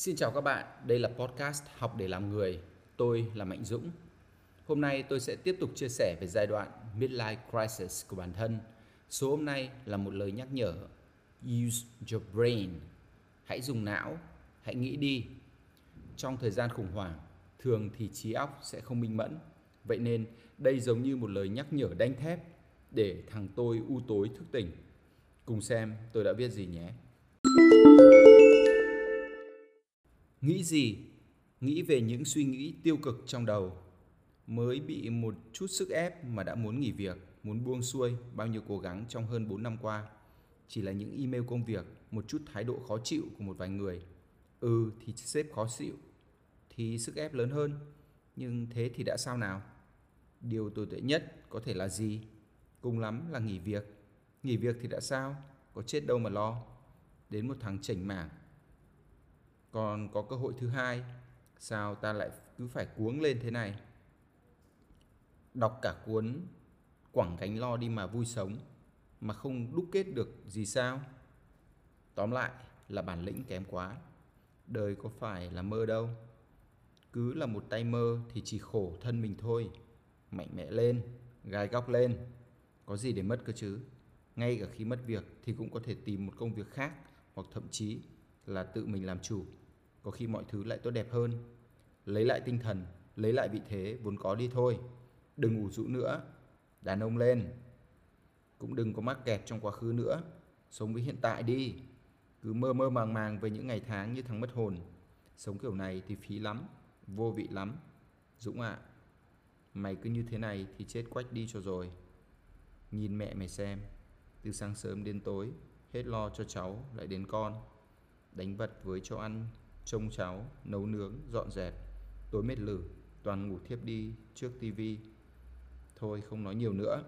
Xin chào các bạn, đây là podcast Học để làm người. Tôi là Mạnh Dũng. Hôm nay tôi sẽ tiếp tục chia sẻ về giai đoạn midlife crisis của bản thân. Số hôm nay là một lời nhắc nhở Use your brain. Hãy dùng não, hãy nghĩ đi. Trong thời gian khủng hoảng, thường thì trí óc sẽ không minh mẫn. Vậy nên đây giống như một lời nhắc nhở đanh thép để thằng tôi u tối thức tỉnh. Cùng xem tôi đã viết gì nhé. Nghĩ gì? Nghĩ về những suy nghĩ tiêu cực trong đầu. Mới bị một chút sức ép mà đã muốn nghỉ việc, muốn buông xuôi bao nhiêu cố gắng trong hơn 4 năm qua. Chỉ là những email công việc, một chút thái độ khó chịu của một vài người. Ừ thì sếp khó chịu, thì sức ép lớn hơn. Nhưng thế thì đã sao nào? Điều tồi tệ nhất có thể là gì? Cùng lắm là nghỉ việc. Nghỉ việc thì đã sao? Có chết đâu mà lo. Đến một tháng chảnh mảng còn có cơ hội thứ hai, sao ta lại cứ phải cuống lên thế này? Đọc cả cuốn quẳng gánh lo đi mà vui sống mà không đúc kết được gì sao? Tóm lại là bản lĩnh kém quá. Đời có phải là mơ đâu. Cứ là một tay mơ thì chỉ khổ thân mình thôi. Mạnh mẽ lên, gai góc lên. Có gì để mất cơ chứ? Ngay cả khi mất việc thì cũng có thể tìm một công việc khác hoặc thậm chí là tự mình làm chủ. Có khi mọi thứ lại tốt đẹp hơn. Lấy lại tinh thần lấy lại vị thế vốn có đi thôi. Đừng ủ rũ nữa. Đàn ông lên. Cũng đừng có mắc kẹt trong quá khứ nữa. Sống với hiện tại đi. Cứ mơ mơ màng màng về những ngày tháng như thằng mất hồn. Sống kiểu này thì phí lắm vô vị lắm. Dũng ạ à, mày cứ như thế này thì chết quách đi cho rồi. Nhìn mẹ mày xem từ sáng sớm đến tối hết lo cho cháu lại đến con đánh vật với cho ăn trông cháu, nấu nướng, dọn dẹp. Tối mệt lử, toàn ngủ thiếp đi trước tivi. Thôi không nói nhiều nữa,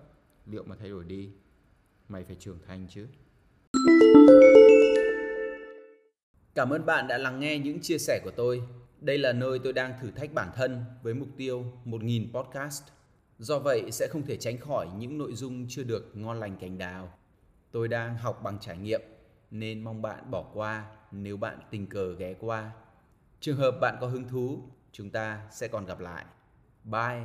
liệu mà thay đổi đi, mày phải trưởng thành chứ. Cảm ơn bạn đã lắng nghe những chia sẻ của tôi. Đây là nơi tôi đang thử thách bản thân với mục tiêu 1.000 podcast. Do vậy sẽ không thể tránh khỏi những nội dung chưa được ngon lành cành đào. Tôi đang học bằng trải nghiệm nên mong bạn bỏ qua nếu bạn tình cờ ghé qua. Trường hợp bạn có hứng thú, chúng ta sẽ còn gặp lại. Bye!